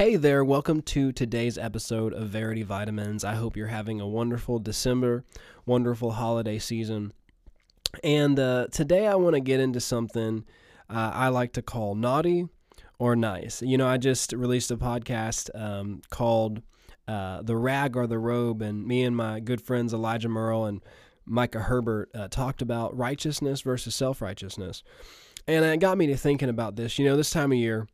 Hey there, welcome to today's episode of Verity Vitamins. I hope you're having a wonderful December, wonderful holiday season. And uh, today I want to get into something uh, I like to call naughty or nice. You know, I just released a podcast um, called uh, The Rag or the Robe, and me and my good friends Elijah Merle and Micah Herbert uh, talked about righteousness versus self righteousness. And it got me to thinking about this. You know, this time of year,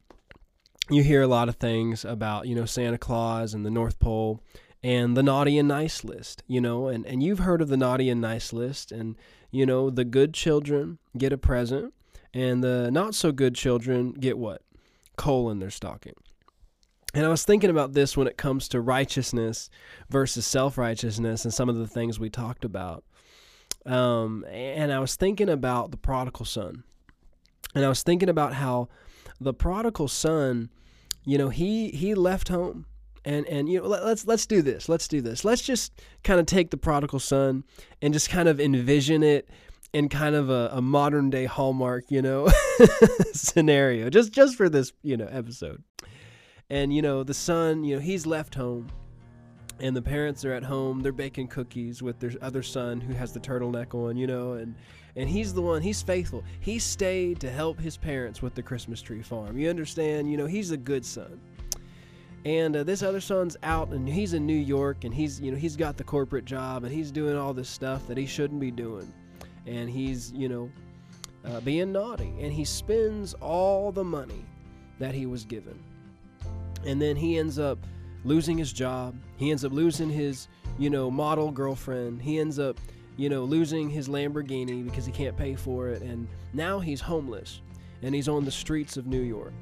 you hear a lot of things about, you know, Santa Claus and the North Pole and the naughty and nice list, you know, and, and you've heard of the naughty and nice list. And, you know, the good children get a present, and the not so good children get what? Coal in their stocking. And I was thinking about this when it comes to righteousness versus self righteousness and some of the things we talked about. Um, and I was thinking about the prodigal son. And I was thinking about how the prodigal son, you know, he he left home. And, and you know let, let's let's do this. Let's do this. Let's just kind of take the prodigal son and just kind of envision it in kind of a, a modern day hallmark you know scenario just just for this you know episode. And you know the son you know he's left home and the parents are at home. They're baking cookies with their other son who has the turtleneck on you know and and he's the one he's faithful. He stayed to help his parents with the christmas tree farm. You understand? You know he's a good son. And uh, this other son's out and he's in new york and he's you know he's got the corporate job and he's doing all this stuff that he shouldn't be doing. And he's you know uh, being naughty. And he spends all the money that he was given. And then he ends up losing his job. He ends up losing his you know model girlfriend. He ends up you know, losing his Lamborghini because he can't pay for it, and now he's homeless and he's on the streets of New York.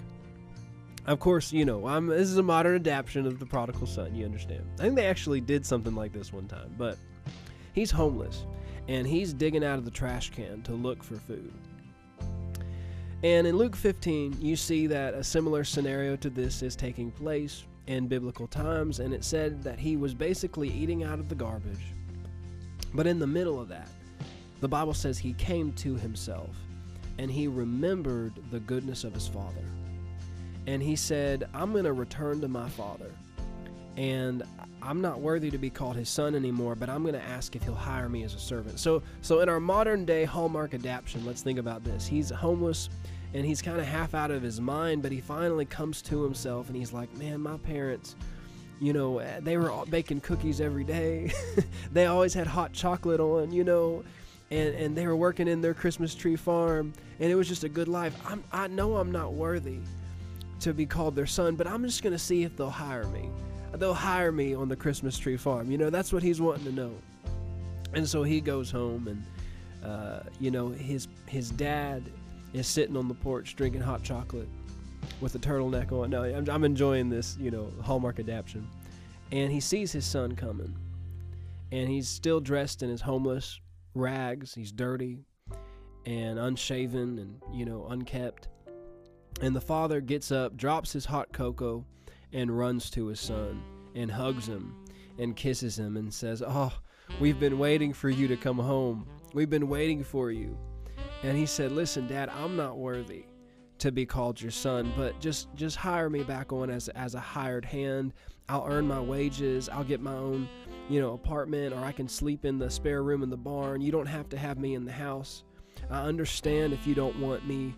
Of course, you know, I'm, this is a modern adaptation of The Prodigal Son, you understand. I think they actually did something like this one time, but he's homeless and he's digging out of the trash can to look for food. And in Luke 15, you see that a similar scenario to this is taking place in biblical times, and it said that he was basically eating out of the garbage but in the middle of that, the Bible says he came to himself and he remembered the goodness of his father. And he said, I'm going to return to my father. And I'm not worthy to be called his son anymore, but I'm going to ask if he'll hire me as a servant. So, so in our modern day Hallmark adaptation, let's think about this. He's homeless and he's kind of half out of his mind, but he finally comes to himself and he's like, Man, my parents you know, eh, they were baking cookies every day. they always had hot chocolate on, you know, and, and they were working in their Christmas tree farm, and it was just a good life. I'm, I know I'm not worthy to be called their son, but I'm just going to see if they'll hire me. They'll hire me on the Christmas tree farm. You know, that's what he's wanting to know. And so he goes home, and, uh, you know, his, his dad is sitting on the porch drinking hot chocolate with a turtleneck on. No, I'm, I'm enjoying this, you know, Hallmark adaptation. And he sees his son coming, and he's still dressed in his homeless rags. He's dirty and unshaven and you know unkept. And the father gets up, drops his hot cocoa, and runs to his son and hugs him and kisses him and says, "Oh, we've been waiting for you to come home. We've been waiting for you." And he said, "Listen, Dad, I'm not worthy." To be called your son, but just just hire me back on as as a hired hand. I'll earn my wages. I'll get my own, you know, apartment or I can sleep in the spare room in the barn. You don't have to have me in the house. I understand if you don't want me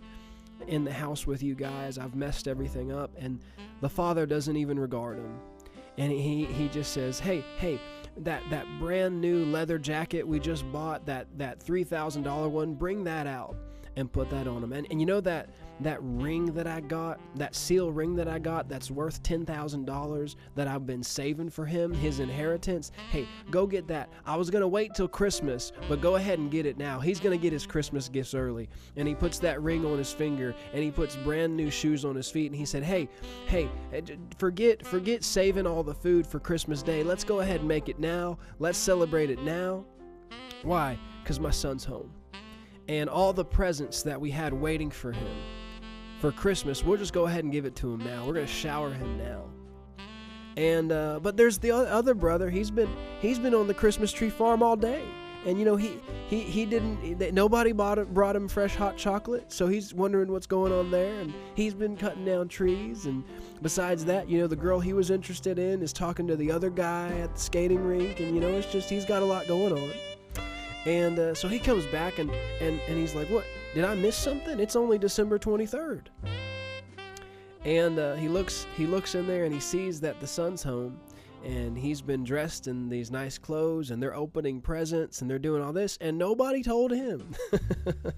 in the house with you guys. I've messed everything up and the father doesn't even regard him. And he he just says, "Hey, hey, that that brand new leather jacket we just bought, that that $3,000 one, bring that out." And put that on him. And, and you know that that ring that I got, that seal ring that I got that's worth $10,000 that I've been saving for him, his inheritance. Hey, go get that. I was to wait till Christmas, but go ahead and get it now. He's to get his Christmas gifts early. And he puts that ring on his finger and he puts brand new shoes on his feet and he said, "Hey, hey, eh, forget forget saving all the food for Christmas Day. Let's go ahead and make it now. Let's celebrate it now." Why? Cuz my son's home and all the presents that we had waiting for him. For Christmas, we'll just go ahead and give it to him now. We're gonna shower him now. And uh, but there's the other brother. He's been he's been on the Christmas tree farm all day, and you know he he he didn't nobody bought brought him fresh hot chocolate. So he's wondering what's going on there. And he's been cutting down trees. And besides that you know the girl he was interested in is talking to the other guy at the skating rink. And you know it's just he's got a lot going on and uh, so he comes back and, and and he's like what did i miss something it's only december 23rd and uh, he looks he looks in there and he sees that the son's home and he's been dressed in these nice clothes and they're opening presents and they're doing all this and nobody told him.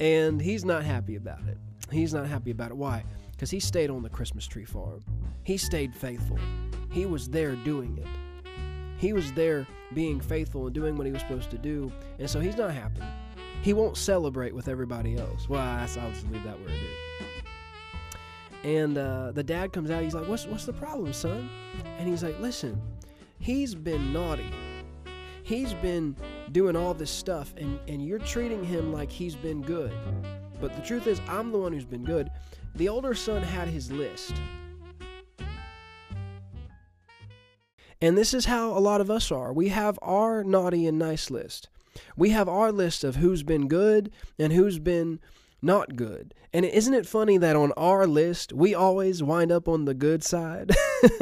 and he's not happy about it. He's not happy about it. Why? Because he stayed on the Christmas tree farm. He stayed faithful. He was there doing it. He was there being faithful and doing what he was supposed to do. And so he's not happy. He won't celebrate with everybody else. Well, I'll just leave that where it is. And uh, the dad comes out. He's like, "What's what's the problem, son?" And he's like, "Listen, he's been naughty. He's been doing all this stuff, and and you're treating him like he's been good. But the truth is, I'm the one who's been good. The older son had his list." And this is how a lot of us are. We have our naughty and nice list. We have our list of who's been good and who's been not good. And isn't it funny that on our list, we always wind up on the good side?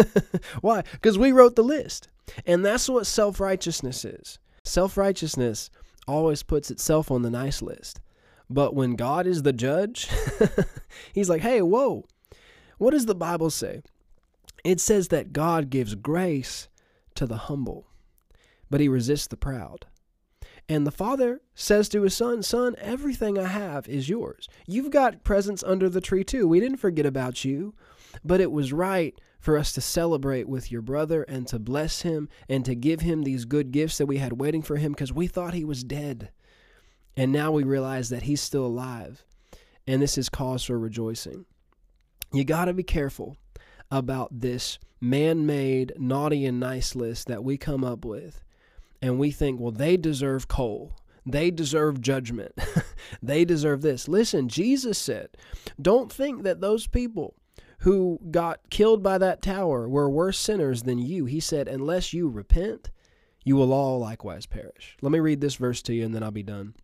Why? Because we wrote the list. And that's what self righteousness is. Self righteousness always puts itself on the nice list. But when God is the judge, he's like, hey, whoa, what does the Bible say? It says that God gives grace to the humble, but he resists the proud. And the father says to his son, Son, everything I have is yours. You've got presents under the tree too. We didn't forget about you. But it was right for us to celebrate with your brother and to bless him and to give him these good gifts that we had waiting for him because we thought he was dead. And now we realize that he's still alive. And this is cause for rejoicing. You got to be careful about this man made naughty and nice list that we come up with and we think, well, they deserve coal. They deserve judgment. they deserve this. Listen, Jesus said, don't think that those people who got killed by that tower were worse sinners than you. He said, unless you repent, you will all likewise perish. Let me read this verse to you and then I'll be done.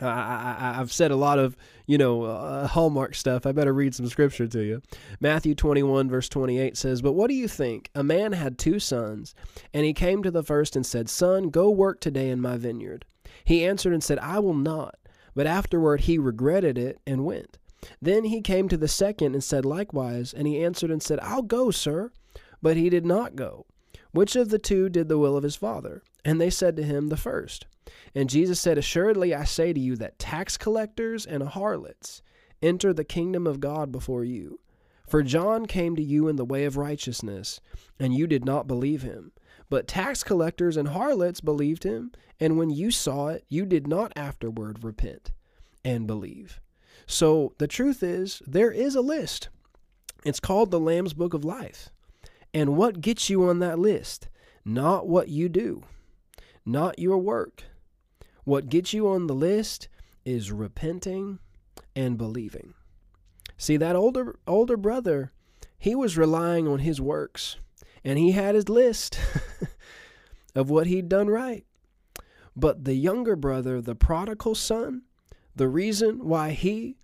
I, have said a lot of, you know, uh, hallmark stuff. I better read some scripture to you. Matthew 21, verse 28 says, But what do you think? A man had two sons, and he came to the first and said, Son, go work today in my vineyard. He answered and said, I will not. But afterward he regretted it and went. Then he came to the second and said likewise, and he answered and said, I'll go, sir. But he did not go. Which of the two did the will of his father? And they said to him, The first. And Jesus said, Assuredly I say to you that tax collectors and harlots enter the kingdom of God before you. For John came to you in the way of righteousness, and you did not believe him. But tax collectors and harlots believed him, and when you saw it, you did not afterward repent and believe. So the truth is, there is a list. It's called the Lamb's Book of Life. And what gets you on that list? Not what you do, not your work. What gets you on the list is repenting and believing. See that older older brother, he was relying on his works and he had his list of what he'd done right. But the younger brother, the prodigal son, the reason why he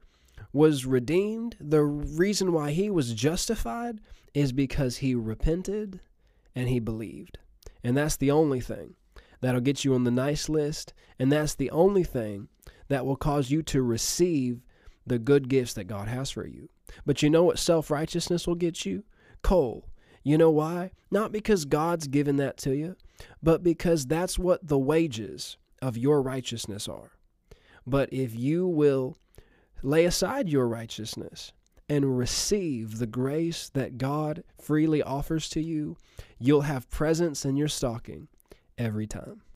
was redeemed, the reason why he was justified is because he repented and he believed. And that's the only thing that'll get you on the nice list. And that's the only thing that will cause you to receive the good gifts that God has for you. But you know what self righteousness will get you? Coal. You know why? Not because God's given that to you, but because that's what the wages of your righteousness are. But if you will lay aside your righteousness and receive the grace that God freely offers to you, you'll have presents in your stocking every time.